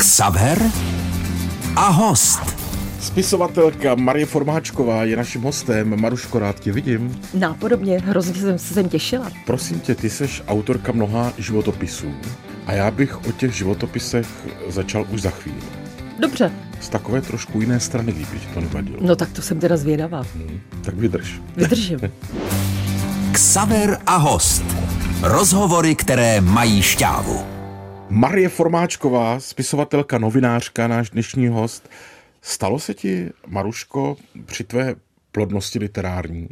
Xaver a host. Spisovatelka Marie Formáčková je naším hostem. Maruško, rád tě vidím. Nápodobně, hrozně jsem se sem těšila. Prosím tě, ty seš autorka mnoha životopisů a já bych o těch životopisech začal už za chvíli. Dobře. Z takové trošku jiné strany, kdyby ti to nevadilo. No tak to jsem teda zvědavá. Hmm, tak vydrž. Vydržím. Xaver a host. Rozhovory, které mají šťávu. Marie Formáčková, spisovatelka, novinářka, náš dnešní host. Stalo se ti, Maruško, při tvé plodnosti literární,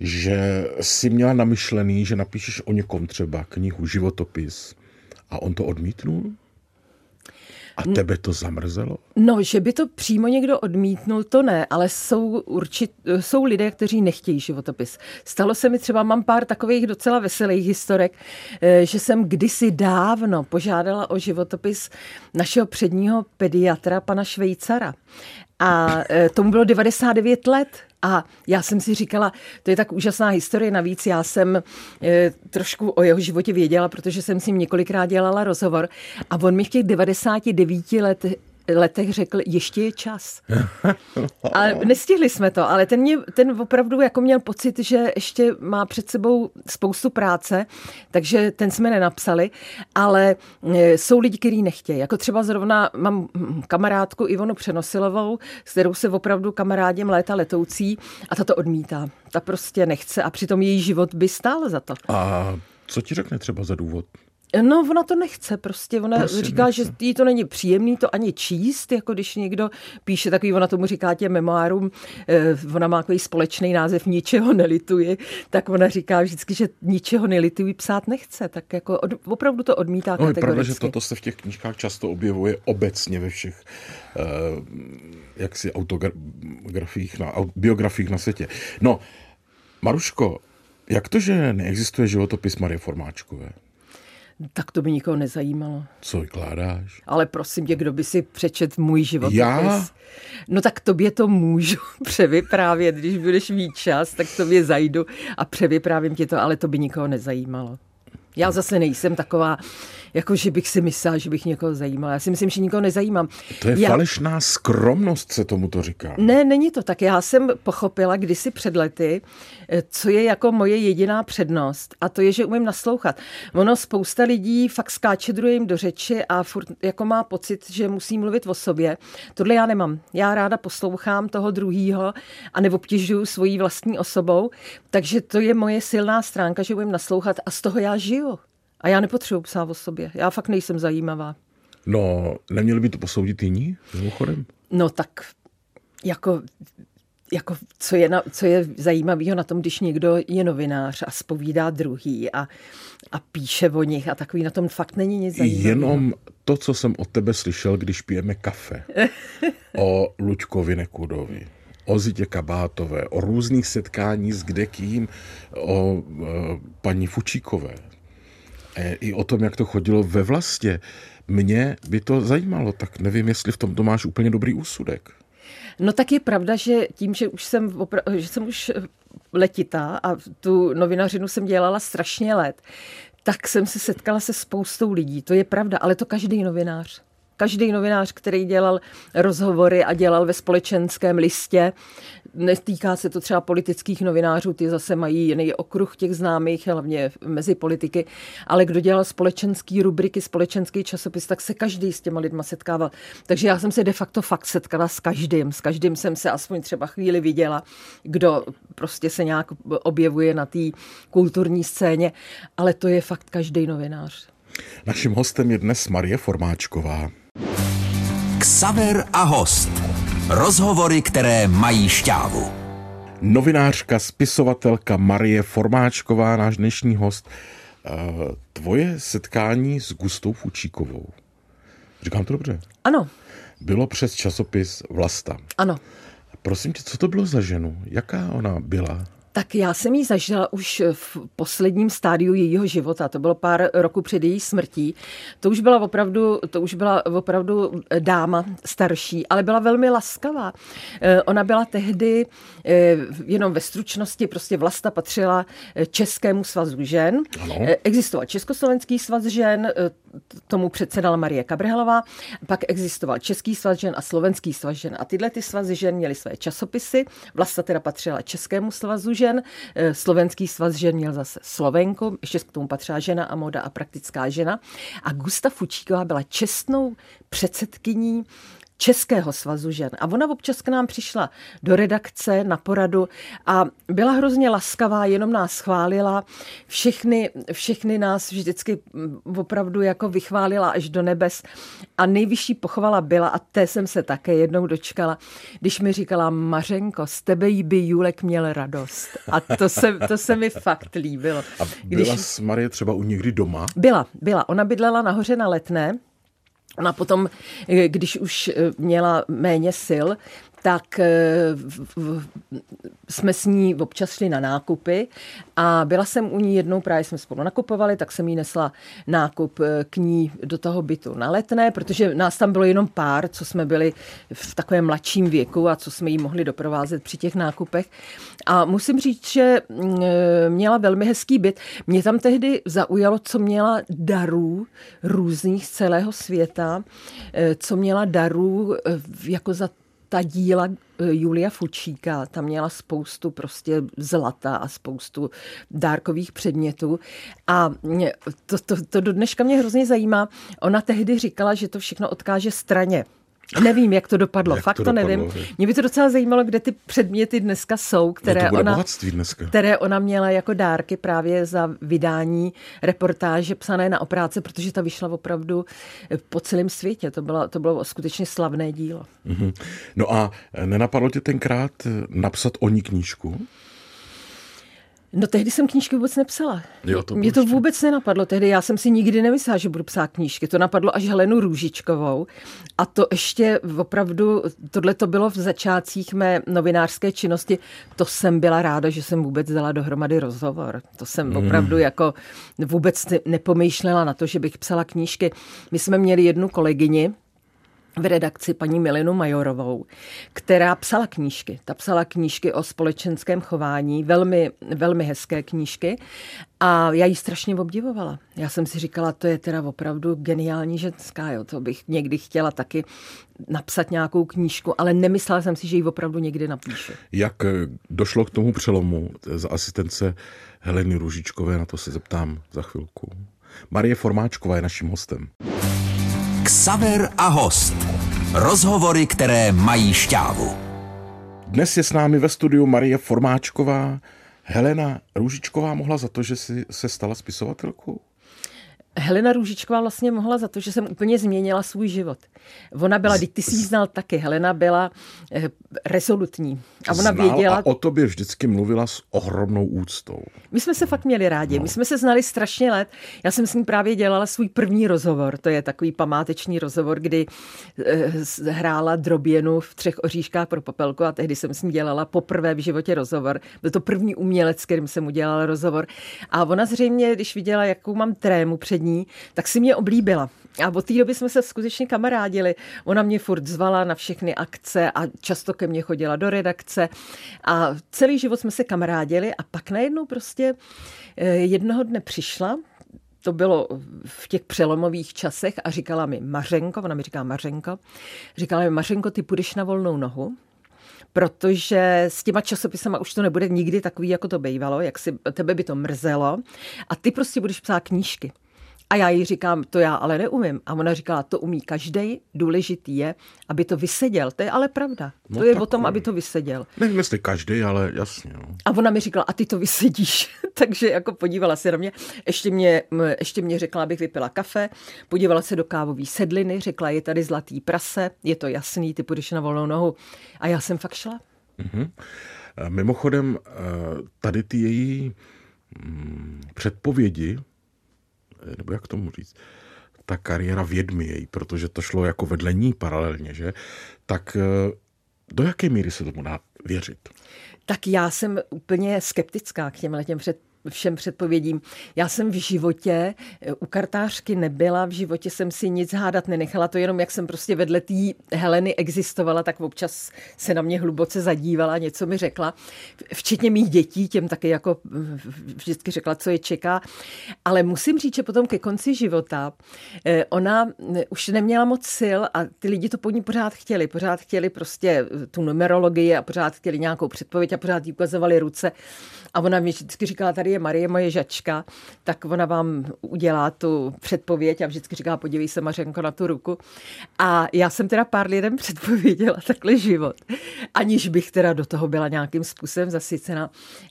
že jsi měla namyšlený, že napíšeš o někom třeba knihu, životopis a on to odmítnul? A tebe to zamrzelo? No, že by to přímo někdo odmítnul, to ne, ale jsou, určit, jsou lidé, kteří nechtějí životopis. Stalo se mi třeba, mám pár takových docela veselých historek, eh, že jsem kdysi dávno požádala o životopis našeho předního pediatra, pana Švejcara. A eh, tomu bylo 99 let. A já jsem si říkala, to je tak úžasná historie, navíc já jsem e, trošku o jeho životě věděla, protože jsem s ním několikrát dělala rozhovor. A on mi v těch 99 let letech řekl, ještě je čas. Ale nestihli jsme to, ale ten, mě, ten opravdu jako měl pocit, že ještě má před sebou spoustu práce, takže ten jsme nenapsali, ale e, jsou lidi, kteří nechtějí. Jako třeba zrovna mám kamarádku Ivonu Přenosilovou, s kterou se opravdu kamarádím léta letoucí a ta to odmítá. Ta prostě nechce a přitom její život by stál za to. A co ti řekne třeba za důvod? No, ona to nechce prostě. Ona prostě říká, nechce. že jí to není příjemný to ani číst, jako když někdo píše takový, ona tomu říká těm memoárům, eh, ona má takový společný název Ničeho nelituji, tak ona říká vždycky, že ničeho nelituji psát nechce, tak jako od, opravdu to odmítá no, kategoricky. Je pravda, že toto se v těch knížkách často objevuje obecně ve všech uh, jaksi autografiích, na, biografiích na světě. No, Maruško, jak to, že neexistuje životopis Marie Formáčkové? Tak to by nikoho nezajímalo. Co vykládáš? Ale prosím tě, kdo by si přečet můj životopis? Já? No tak tobě to můžu převyprávět, když budeš mít čas, tak tobě zajdu a převyprávím ti to, ale to by nikoho nezajímalo. Já zase nejsem taková, jako že bych si myslela, že bych někoho zajímala. Já si myslím, že nikoho nezajímám. To je Já... falešná skromnost, se tomu to říká. Ne, není to tak. Já jsem pochopila kdysi před lety, eh, co je jako moje jediná přednost a to je, že umím naslouchat. Ono spousta lidí fakt skáče druhým do řeči a furt jako má pocit, že musí mluvit o sobě. Tohle já nemám. Já ráda poslouchám toho druhýho a neobtěžuju svojí vlastní osobou, takže to je moje silná stránka, že umím naslouchat a z toho já žiju. A já nepotřebuji psát o sobě. Já fakt nejsem zajímavá. No, neměli by to posoudit jiní, mimochodem? No tak, jako, jako co, je na, co je zajímavého na tom, když někdo je novinář a spovídá druhý a, a píše o nich a takový na tom fakt není nic zajímavého. Jenom to, co jsem od tebe slyšel, když pijeme kafe. o Luďkovi Nekudovi o Zitě Kabátové, o různých setkání s kdekým, o, o paní Fučíkové. E, I o tom, jak to chodilo ve vlastě. Mě by to zajímalo, tak nevím, jestli v tom to máš úplně dobrý úsudek. No tak je pravda, že tím, že už jsem, opra- že jsem už letitá a tu novinařinu jsem dělala strašně let, tak jsem se setkala se spoustou lidí. To je pravda, ale to každý novinář. Každý novinář, který dělal rozhovory a dělal ve společenském listě, netýká se to třeba politických novinářů, ty zase mají jiný okruh těch známých, hlavně mezi politiky, ale kdo dělal společenský rubriky, společenský časopis, tak se každý s těma lidma setkával. Takže já jsem se de facto fakt setkala s každým. S každým jsem se aspoň třeba chvíli viděla, kdo prostě se nějak objevuje na té kulturní scéně, ale to je fakt každý novinář. Naším hostem je dnes Marie Formáčková. Ksaver a host. Rozhovory, které mají šťávu. Novinářka, spisovatelka Marie Formáčková, náš dnešní host. Eh, tvoje setkání s Gustou Fučíkovou. Říkám to dobře? Ano. Bylo přes časopis Vlasta. Ano. Prosím tě, co to bylo za ženu? Jaká ona byla? Tak já jsem ji zažila už v posledním stádiu jejího života. To bylo pár roků před její smrtí. To už byla opravdu, to už byla opravdu dáma starší, ale byla velmi laskavá. Eh, ona byla tehdy eh, jenom ve stručnosti, prostě vlasta patřila eh, Českému svazu žen. Ano. Existoval Československý svaz žen, tomu předsedala Marie Kabrhelová, pak existoval Český svaz žen a Slovenský svaz žen. A tyhle ty svazy žen měly své časopisy. Vlasta teda patřila Českému svazu žen, Slovenský svaz žen měl zase Slovenku, ještě k tomu patřila žena a moda a praktická žena. A Gusta Fučíková byla čestnou předsedkyní Českého svazu žen. A ona občas k nám přišla do redakce na poradu a byla hrozně laskavá, jenom nás chválila. Všechny, všechny nás vždycky opravdu jako vychválila až do nebes. A nejvyšší pochvala byla, a té jsem se také jednou dočkala, když mi říkala, Mařenko, z tebe jí by Julek měl radost. A to se, to se mi fakt líbilo. A byla když... s Marie třeba u někdy doma? Byla, byla. Ona bydlela nahoře na Letné, Ona potom, eh, když už eh, měla méně sil, tak eh, jsme s ní občas šli na nákupy a byla jsem u ní jednou, právě jsme spolu nakupovali, tak jsem jí nesla nákup k ní do toho bytu na letné, protože nás tam bylo jenom pár, co jsme byli v takovém mladším věku a co jsme jí mohli doprovázet při těch nákupech. A musím říct, že mm, měla velmi hezký byt. Mě tam tehdy zaujalo, co měla darů různých z celého světa, eh, co měla darů eh, jako za ta díla eh, Julia Fučíka, tam měla spoustu prostě zlata a spoustu dárkových předmětů. A to, to, to do dneška mě hrozně zajímá. Ona tehdy říkala, že to všechno odkáže straně. Nevím, jak to dopadlo, jak fakt to, to nevím. Dopadlo, Mě by to docela zajímalo, kde ty předměty dneska jsou, které, no ona, dneska. které ona měla jako dárky právě za vydání reportáže psané na opráce, protože ta vyšla opravdu po celém světě. To bylo, to bylo skutečně slavné dílo. Mm-hmm. No a nenapadlo tě tenkrát napsat o ní knížku? No tehdy jsem knížky vůbec nepsala. Jo, to Mě to vůbec nenapadlo. Tehdy já jsem si nikdy nemyslela, že budu psát knížky. To napadlo až Helenu Růžičkovou. A to ještě opravdu, tohle to bylo v začátcích mé novinářské činnosti. To jsem byla ráda, že jsem vůbec dala dohromady rozhovor. To jsem mm. opravdu jako vůbec nepomýšlela na to, že bych psala knížky. My jsme měli jednu kolegyni, v redakci paní Milinu Majorovou, která psala knížky. Ta psala knížky o společenském chování, velmi, velmi hezké knížky a já ji strašně obdivovala. Já jsem si říkala, to je teda opravdu geniální ženská, jo, to bych někdy chtěla taky napsat nějakou knížku, ale nemyslela jsem si, že ji opravdu někdy napíšu. Jak eh, došlo k tomu přelomu za asistence Heleny Ružičkové, na to se zeptám za chvilku. Marie Formáčková je naším hostem. Ksaver a host. Rozhovory, které mají šťávu. Dnes je s námi ve studiu Marie Formáčková. Helena Růžičková mohla za to, že si se stala spisovatelkou? Helena Růžičková vlastně mohla za to, že jsem úplně změnila svůj život. Ona byla, ty jsi znal taky, Helena byla eh, rezolutní. A ona Znal věděla... A o tobě vždycky mluvila s ohromnou úctou. My jsme se fakt měli rádi. No. My jsme se znali strašně let. Já jsem s ní právě dělala svůj první rozhovor. To je takový památeční rozhovor, kdy eh, hrála droběnu v třech oříškách pro popelku a tehdy jsem s ní dělala poprvé v životě rozhovor. Byl to první umělec, kterým jsem udělala rozhovor. A ona zřejmě, když viděla, jakou mám trému před ní, tak si mě oblíbila. A od té doby jsme se skutečně kamarádili. Ona mě furt zvala na všechny akce a často ke mně chodila do redakce. A celý život jsme se kamarádili a pak najednou prostě eh, jednoho dne přišla, to bylo v těch přelomových časech a říkala mi Mařenko, ona mi říká Mařenko, říkala mi Mařenko, ty půjdeš na volnou nohu, protože s těma časopisama už to nebude nikdy takový, jako to bývalo, jak si tebe by to mrzelo a ty prostě budeš psát knížky. A já jí říkám, to já ale neumím. A ona říkala, to umí každý, důležitý je, aby to vyseděl. To je ale pravda. No to je o tom, no. aby to vyseděl. Nevím, jestli každý, ale jasně. No. A ona mi říkala, a ty to vysedíš. Takže jako podívala se na mě. Ještě mě, ještě mě řekla, abych vypila kafe. Podívala se do kávové sedliny, řekla, je tady zlatý prase, je to jasný, ty půjdeš na volnou nohu. A já jsem fakt šla. Mm-hmm. Mimochodem, eh, tady ty její mm, předpovědi nebo jak tomu říct, ta kariéra vědmy její, protože to šlo jako vedle ní paralelně, že? Tak eh, do jaké míry se tomu dá věřit? Tak já jsem úplně skeptická k těmhle těm před všem předpovědím. Já jsem v životě eh, u kartářky nebyla, v životě jsem si nic hádat nenechala, to jenom jak jsem prostě vedle té Heleny existovala, tak občas se na mě hluboce zadívala, něco mi řekla, včetně mých dětí, těm taky jako vždycky řekla, co je čeká. Ale musím říct, že potom ke konci života eh, ona eh, už neměla moc sil a ty lidi to po ní pořád chtěli. Pořád chtěli prostě tu numerologii a pořád chtěli nějakou předpověď a pořád jí ukazovali ruce. A ona mi vždycky říkala, tady je Marie, moje žačka, tak ona vám udělá tu předpověď a vždycky říká, podívej se Mařenko na tu ruku. A já jsem teda pár lidem předpověděla takhle život, aniž bych teda do toho byla nějakým způsobem zasycena.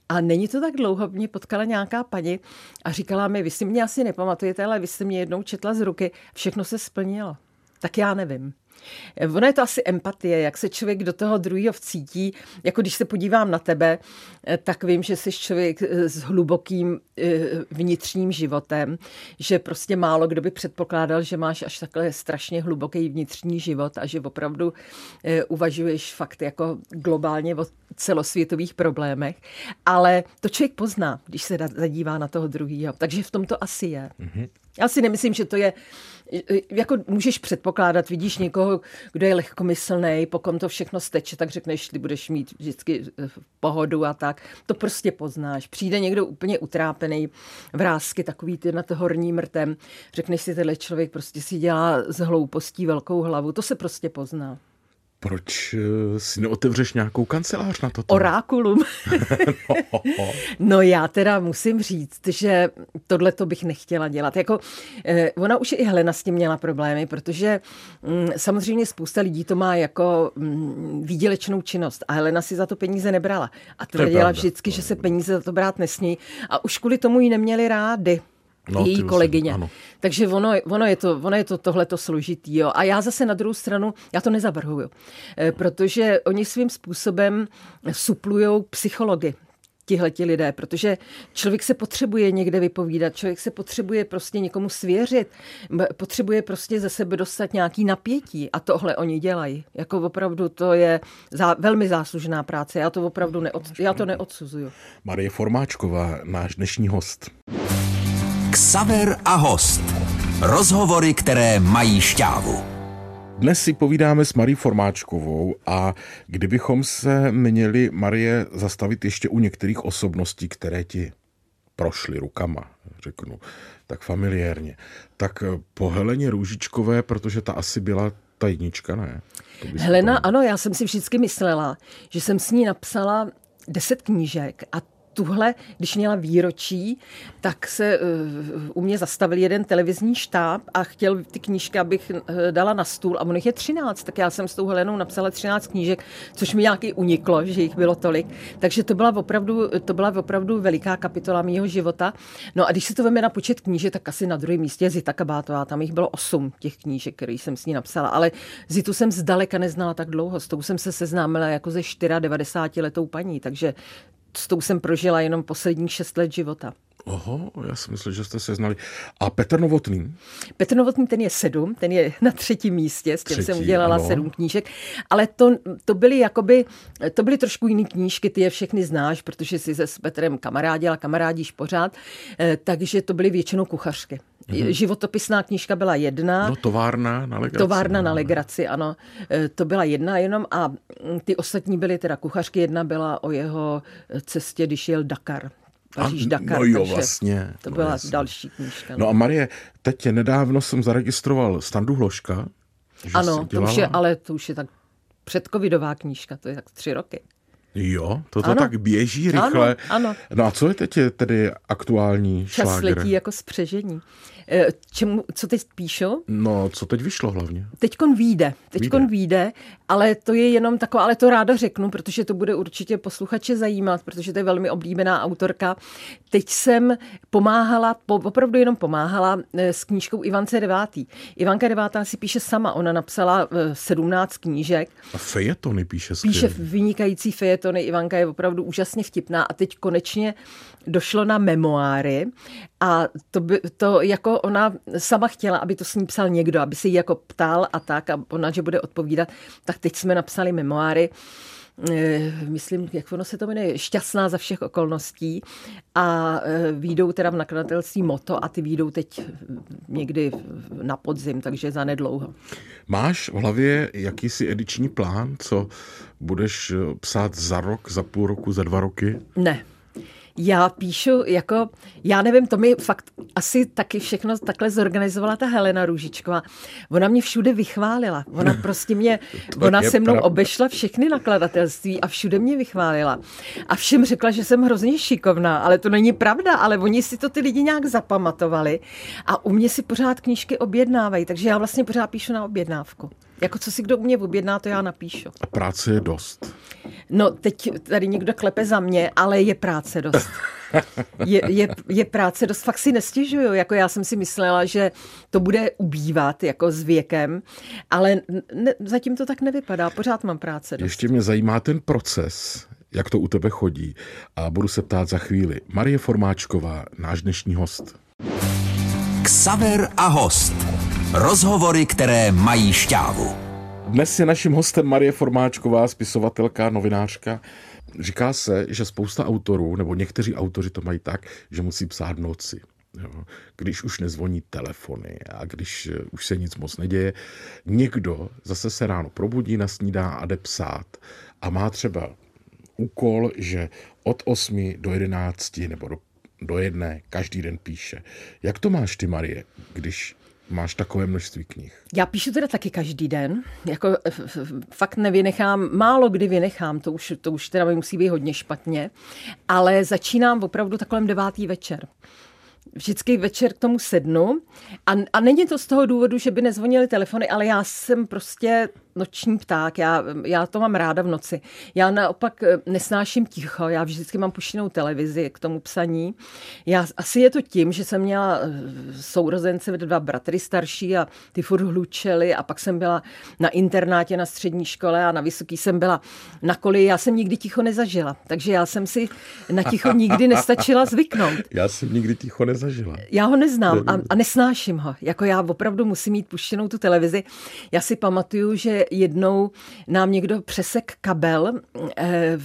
A není to tak dlouho, mě potkala nějaká paní a říkala mi, vy si mě asi nepamatujete, ale vy jste mě jednou četla z ruky, všechno se splnilo. Tak já nevím. Ono je to asi empatie, jak se člověk do toho druhého vcítí. Jako když se podívám na tebe, tak vím, že jsi člověk s hlubokým eh, vnitřním životem, že prostě málo kdo by předpokládal, že máš až takhle strašně hluboký vnitřní život a že opravdu eh, uvažuješ fakt jako globálně o celosvětových problémech. Ale to člověk pozná, když se zadívá na toho druhého. Takže v tom to asi je. Mm-hmm. Já si nemyslím, že to je, jako můžeš předpokládat, vidíš někoho, kdo je lehkomyslný, pokud to všechno steče, tak řekneš, ty budeš mít vždycky eh, pohodu a tak. To prostě poznáš. Přijde někdo úplně utrápený, vrázky takový ty nad horní mrtem, řekneš si, tenhle člověk prostě si dělá z hloupostí velkou hlavu. To se prostě pozná. Proč eh, si neotevřeš nějakou kancelář na toto? Orákulum. no. no já teda musím říct, že tohle to bych nechtěla dělat. Jako, eh, ona už i Helena s tím měla problémy, protože hm, samozřejmě spousta lidí to má jako hm, výdělečnou činnost a Helena si za to peníze nebrala. A tvrdila vždycky, že se peníze za to brát nesmí a už kvůli tomu ji neměli rády no, její kolegyně. Jsem, Takže ono, ono, je to, ono je to tohleto složitý. Jo. A já zase na druhou stranu, já to nezavrhuju, eh, protože oni svým způsobem suplují psychologi tihleti lidé, protože člověk se potřebuje někde vypovídat, člověk se potřebuje prostě někomu svěřit, potřebuje prostě ze sebe dostat nějaký napětí a tohle oni dělají. Jako opravdu to je zá, velmi záslužná práce, já to opravdu neod, já to neodsuzuju. Marie Formáčková, náš dnešní host. Ksaver a host. Rozhovory, které mají šťávu. Dnes si povídáme s Marí Formáčkovou a kdybychom se měli, Marie, zastavit ještě u některých osobností, které ti prošly rukama, řeknu, tak familiérně, tak po Heleně Růžičkové, protože ta asi byla ta jednička, ne? Helena, ano, já jsem si vždycky myslela, že jsem s ní napsala deset knížek a tuhle, když měla výročí, tak se uh, u mě zastavil jeden televizní štáb a chtěl ty knížky, abych uh, dala na stůl. A on jich je 13, tak já jsem s tou Helenou napsala 13 knížek, což mi nějaký uniklo, že jich bylo tolik. Takže to byla opravdu, to byla opravdu veliká kapitola mého života. No a když se to veme na počet knížek, tak asi na druhém místě je Zita Kabátová, tam jich bylo 8 těch knížek, které jsem s ní napsala, ale Zitu jsem zdaleka neznala tak dlouho, s tou jsem se seznámila jako ze 94 letou paní, takže s tou jsem prožila jenom posledních šest let života. Oho, já si myslím, že jste se znali. A Petr Novotný? Petr Novotný, ten je sedm, ten je na třetím místě, s tím Třetí, jsem udělala ano. sedm knížek, ale to, to byly jakoby, to byly trošku jiné knížky, ty je všechny znáš, protože jsi se s Petrem kamarádila, kamarádíš pořád, eh, takže to byly většinou kuchařky. Mm-hmm. Životopisná knížka byla jedna. No, továrna na legraci. Továrna na legraci, ano. Eh, to byla jedna jenom a mm, ty ostatní byly teda kuchařky. Jedna byla o jeho cestě, když jel Dakar. Paříž, Dakar. No jo, vlastně. To no byla jasně. další knížka. No. no a Marie, teď nedávno jsem zaregistroval Standu Hloška. Ano, to už je, ale to už je tak předcovidová knížka, to je tak tři roky. Jo, to tak běží rychle. Ano, ano. No a co je teď tedy aktuální Čas šláger? letí jako spřežení. Eh, čemu, co teď píšu? No, co teď vyšlo hlavně? Teďkon výjde, teďkon výjde, ale to je jenom taková, ale to ráda řeknu, protože to bude určitě posluchače zajímat, protože to je velmi oblíbená autorka. Teď jsem pomáhala, opravdu jenom pomáhala eh, s knížkou Ivance Devátý. Ivanka Devátá si píše sama, ona napsala 17 eh, knížek. A fejetony píše skvěle. Píše vynikající fejetony, Ivanka je opravdu úžasně vtipná a teď konečně došlo na memoáry a to, by, to jako ona sama chtěla, aby to s ní psal někdo, aby se jí jako ptal a tak a ona, že bude odpovídat, tak teď jsme napsali memoáry. Eh, myslím, jak ono se to jmenuje, šťastná za všech okolností a eh, výjdou teda v nakladatelství Moto a ty výjdou teď někdy na podzim, takže za nedlouho. Máš v hlavě jakýsi ediční plán, co budeš psát za rok, za půl roku, za dva roky? Ne, já píšu jako, já nevím, to mi fakt asi taky všechno takhle zorganizovala ta Helena Růžičková. Ona mě všude vychválila. Ona prostě mě, ona se mnou pravda. obešla všechny nakladatelství a všude mě vychválila. A všem řekla, že jsem hrozně šikovná, ale to není pravda, ale oni si to ty lidi nějak zapamatovali a u mě si pořád knížky objednávají, takže já vlastně pořád píšu na objednávku. Jako co si kdo u mě objedná, to já napíšu. A práce je dost. No, teď tady někdo klepe za mě, ale je práce dost. Je, je, je práce dost, fakt si nestěžuju. Jako já jsem si myslela, že to bude ubývat jako s věkem, ale ne, zatím to tak nevypadá. Pořád mám práce dost. Ještě mě zajímá ten proces, jak to u tebe chodí. A budu se ptát za chvíli. Marie Formáčková, náš dnešní host. Ksaver a host. Rozhovory, které mají šťávu. Dnes je naším hostem Marie Formáčková, spisovatelka, novinářka. Říká se, že spousta autorů, nebo někteří autoři to mají tak, že musí psát v noci. Jo, když už nezvoní telefony a když eh, už se nic moc neděje. Někdo zase se ráno probudí, nasnídá a jde psát a má třeba úkol, že od 8 do 11 nebo do, do jedné každý den píše. Jak to máš ty, Marie, když máš takové množství knih? Já píšu teda taky každý den. Jako fakt nevynechám, málo kdy vynechám, to už, to už teda mi musí být hodně špatně, ale začínám opravdu takovém devátý večer vždycky večer k tomu sednu a, a není to z toho důvodu, že by nezvonily telefony, ale já jsem prostě noční pták, já, já to mám ráda v noci. Já naopak eh, nesnáším ticho, já vždycky mám puštěnou televizi k tomu psaní. Já, asi je to tím, že jsem měla eh, sourozence, dva bratry starší a ty furt hlučeli a pak jsem byla na internátě na střední škole a na vysoký jsem byla na koli. Já jsem nikdy ticho nezažila, takže já jsem si na ticho nikdy nestačila zvyknout. Já jsem nikdy ticho nezažila. Já ho neznám a, a nesnáším ho. Jako já opravdu musím mít puštěnou tu televizi. Já si pamatuju, že jednou nám někdo přesek kabel, eh,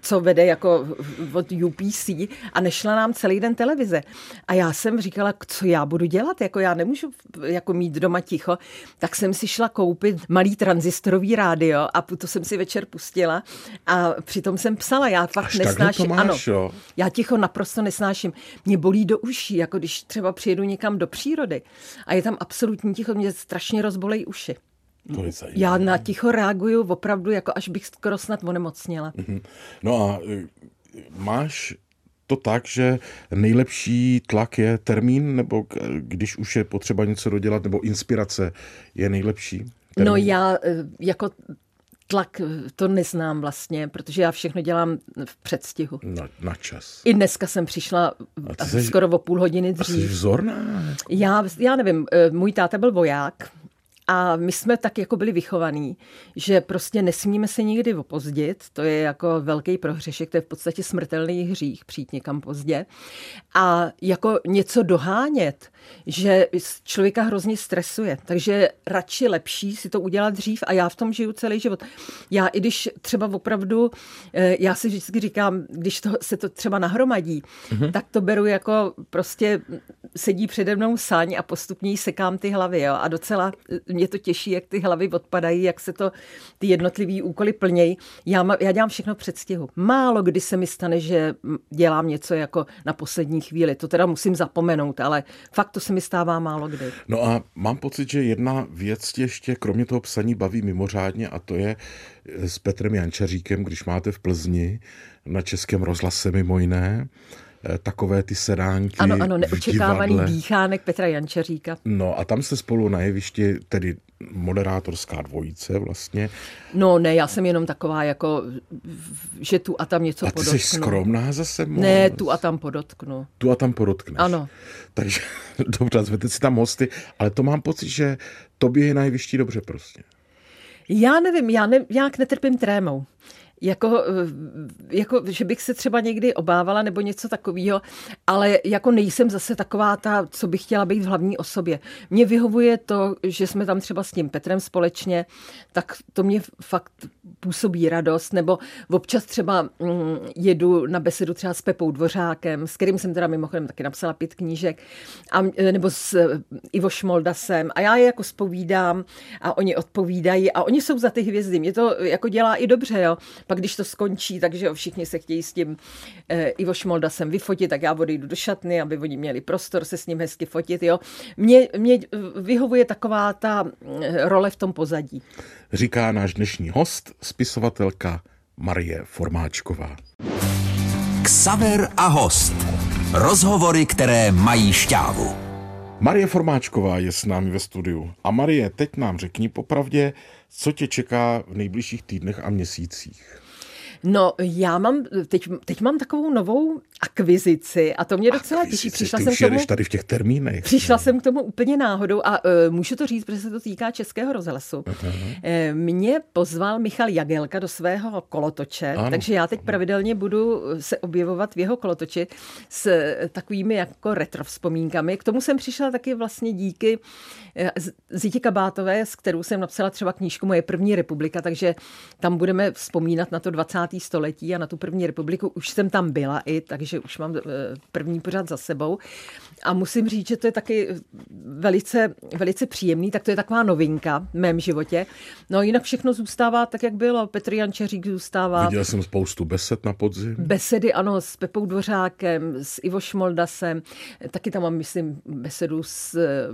co vede jako od UPC a nešla nám celý den televize. A já jsem říkala, co já budu dělat, jako já nemůžu jako mít doma ticho, tak jsem si šla koupit malý transistorový rádio a to jsem si večer pustila a přitom jsem psala, já fakt Až nesnáším. Máš, ano, jo. já ticho naprosto nesnáším. Mě bolí do uší, jako když třeba přijedu někam do přírody a je tam absolutní ticho, mě strašně rozbolej uši. To je Já na ticho reaguju opravdu, jako až bych skoro snad onemocněla. Mm-hmm. No a e, máš to tak, že nejlepší tlak je termín, nebo když už je potřeba něco dodělat, nebo inspirace je nejlepší? No termín? No já e, jako tlak e, to neznám vlastně, protože já všechno dělám v předstihu. Na, na čas. I dneska jsem přišla jsi, skoro o půl hodiny dřív. Jsi vzorná? Já, já nevím, můj táta byl voják, a my jsme tak jako byli vychovaní, že prostě nesmíme se nikdy opozdit, to je jako velký prohřešek, to je v podstatě smrtelný hřích přijít někam pozdě. A jako něco dohánět, že člověka hrozně stresuje, takže radši lepší si to udělat dřív a já v tom žiju celý život. Já i když třeba opravdu, eh, já si vždycky říkám, když to, se to třeba nahromadí, mm-hmm. tak to beru jako prostě sedí přede mnou sáň a postupně sekám ty hlavy jo? a docela mě to těší, jak ty hlavy odpadají, jak se to ty jednotlivý úkoly plnějí. Já, já dělám všechno předstihu. Málo kdy se mi stane, že dělám něco jako na poslední chvíli. To teda musím zapomenout, ale fakt to se mi stává málo kdy. No a mám pocit, že jedna věc tě ještě kromě toho psaní baví mimořádně a to je eh, s Petrem Jančaříkem, když máte v Plzni na Českém rozhlase mimo jiné, takové ty sedánky Ano, ano, neočekávaný dýchánek Petra Jančeříka. No a tam se spolu na jevišti, tedy moderátorská dvojice vlastně. No ne, já jsem jenom taková jako, že tu a tam něco a ty podotknu. jsi skromná zase moc. Ne, tu a tam podotknu. Tu a tam podotkneš. Ano. Takže dobře, zvedete si tam hosty, ale to mám pocit, že tobě je na jevišti dobře prostě. Já nevím, já ne, nějak netrpím trémou. Jako, jako, že bych se třeba někdy obávala nebo něco takového, ale jako nejsem zase taková ta, co bych chtěla být v hlavní osobě. Mně vyhovuje to, že jsme tam třeba s tím Petrem společně, tak to mě fakt působí radost, nebo občas třeba mm, jedu na besedu třeba s Pepou Dvořákem, s kterým jsem teda mimochodem taky napsala pět knížek, a, nebo s Ivo Šmoldasem a já je jako spovídám a oni odpovídají a oni jsou za ty hvězdy. Mě to jako dělá i dobře, jo. Pak když to skončí, takže jo, všichni se chtějí s tím eh, Ivo Šmoldasem vyfotit, tak já odejdu do šatny, aby oni měli prostor se s ním hezky fotit, jo. Mě, mě vyhovuje taková ta eh, role v tom pozadí. Říká náš dnešní host, spisovatelka Marie Formáčková. Ksaver a host. Rozhovory, které mají šťávu. Marie Formáčková je s námi ve studiu. A Marie, teď nám řekni popravdě, co tě čeká v nejbližších týdnech a měsících. No, já mám, teď, teď mám takovou novou akvizici a to mě docela těší. Přišla jsem k tomu, tady v těch termínech. Přišla no. jsem k tomu úplně náhodou a uh, můžu to říct, protože se to týká Českého rozhlasu. Uh-huh. Uh, mě pozval Michal Jagelka do svého kolotoče, ano. takže já teď pravidelně budu se objevovat v jeho kolotoči s takovými jako retro vzpomínkami. K tomu jsem přišla taky vlastně díky Zitě Kabátové, s kterou jsem napsala třeba knížku Moje první republika, takže tam budeme vzpomínat na to 20. století a na tu první republiku. Už jsem tam byla i, takže už mám eh, první pořád za sebou. A musím říct, že to je taky velice, velice příjemný, tak to je taková novinka v mém životě. No jinak všechno zůstává tak, jak bylo. Petr Jančeřík zůstává. Viděl jsem spoustu besed na podzim. Besedy, ano, s Pepou Dvořákem, s Ivo Šmoldasem. Taky tam mám, myslím, besedu s eh,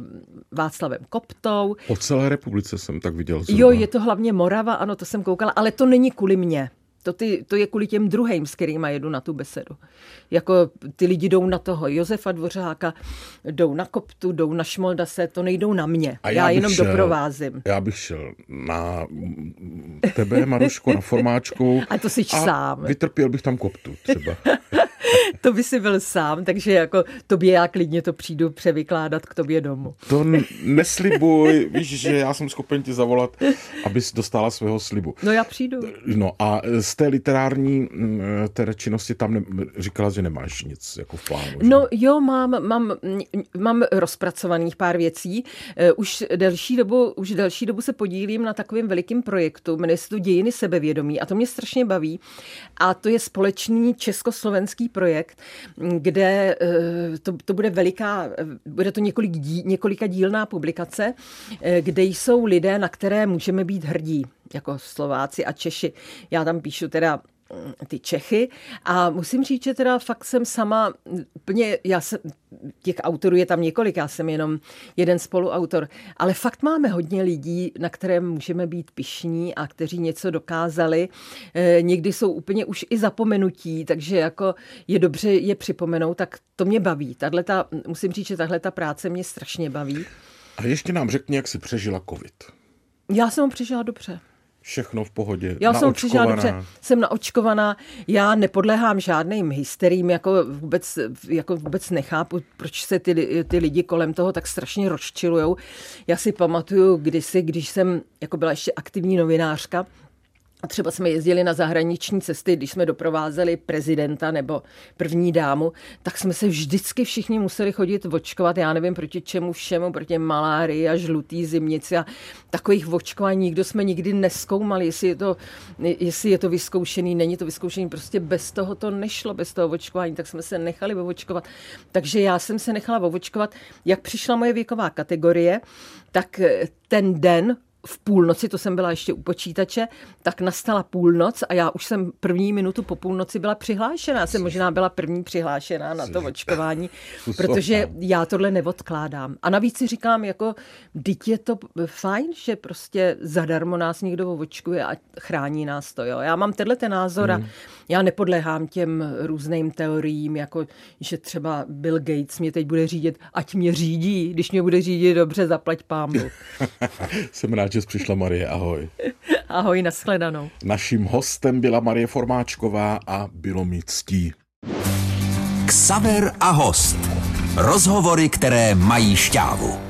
Václavem Koptou. Po celé republice jsem tak viděl. Zhruba. Jo, je to hlavně Morava, ano, to jsem koukala, ale to není kvůli mně. To, ty, to je kvůli těm druhým, s kterými jedu na tu besedu. Jako ty lidi jdou na toho Josefa Dvořáka, jdou na Koptu, jdou na Šmoldase, to nejdou na mě. A já, já jenom šel, doprovázím. Já bych šel na tebe, Maruško, na formáčku. A to jsi a sám. vytrpěl bych tam Koptu třeba. to by si byl sám, takže jako tobě já klidně to přijdu převykládat k tobě domů. To neslibuj, víš, že já jsem schopen ti zavolat, abys dostala svého slibu. No já přijdu. No a z té literární mm, té činnosti tam ne, říkala, že nemáš nic jako v plánu. Že? No jo, mám, mám, mám rozpracovaných pár věcí. Eh, už delší dobu, už delší dobu se podílím na takovém velikém projektu, jmenuje se to Dějiny sebevědomí a to mě strašně baví. A to je společný československý projekt, kde eh, to, to bude veliká, bude to několik dí, několika dílná publikace, eh, kde jsou lidé, na které můžeme být hrdí jako Slováci a Češi. Já tam píšu teda ty Čechy a musím říct, že teda fakt jsem sama úplně, já jsem, těch autorů je tam několik, já jsem jenom jeden spoluautor, ale fakt máme hodně lidí, na které můžeme být pišní a kteří něco dokázali. E, někdy jsou úplně už i zapomenutí, takže jako je dobře je připomenout, tak to mě baví. Tahle ta, musím říct, že tahle ta práce mě strašně baví. A ještě nám řekni, jak jsi přežila covid. Já jsem ho přežila dobře všechno v pohodě. Já jsem přišla dobře, jsem naočkovaná, já nepodléhám žádným hysterím, jako vůbec, jako vůbec nechápu, proč se ty, ty lidi kolem toho tak strašně rozčilujou. Já si pamatuju kdysi, když jsem jako byla ještě aktivní novinářka, a třeba jsme jezdili na zahraniční cesty, když jsme doprovázeli prezidenta nebo první dámu, tak jsme se vždycky všichni museli chodit očkovat, já nevím proti čemu všemu, proti malárii a žlutý zimnici a takových očkování nikdo jsme nikdy neskoumali, jestli je to, jestli je to vyzkoušený, není to vyzkoušený, prostě bez toho to nešlo, bez toho očkování, tak jsme se nechali očkovat. Takže já jsem se nechala očkovat, jak přišla moje věková kategorie, tak ten den v půlnoci, to jsem byla ještě u počítače, tak nastala půlnoc a já už jsem první minutu po půlnoci byla přihlášená. Já jsem možná byla první přihlášená na to očkování, protože já tohle neodkládám. A navíc si říkám, jako, teď je to fajn, že prostě zadarmo nás někdo očkuje a chrání nás to. Jo. Já mám tenhle ten názor a hmm. já nepodléhám těm různým teoriím, jako že třeba Bill Gates mě teď bude řídit, ať mě řídí, když mě bude řídit dobře, zaplať pámu. jsem rád, že jsi přišla Marie, ahoj. Ahoj, nashledanou. Naším hostem byla Marie Formáčková a bylo mi ctí. Ksaver a host. Rozhovory, které mají šťávu.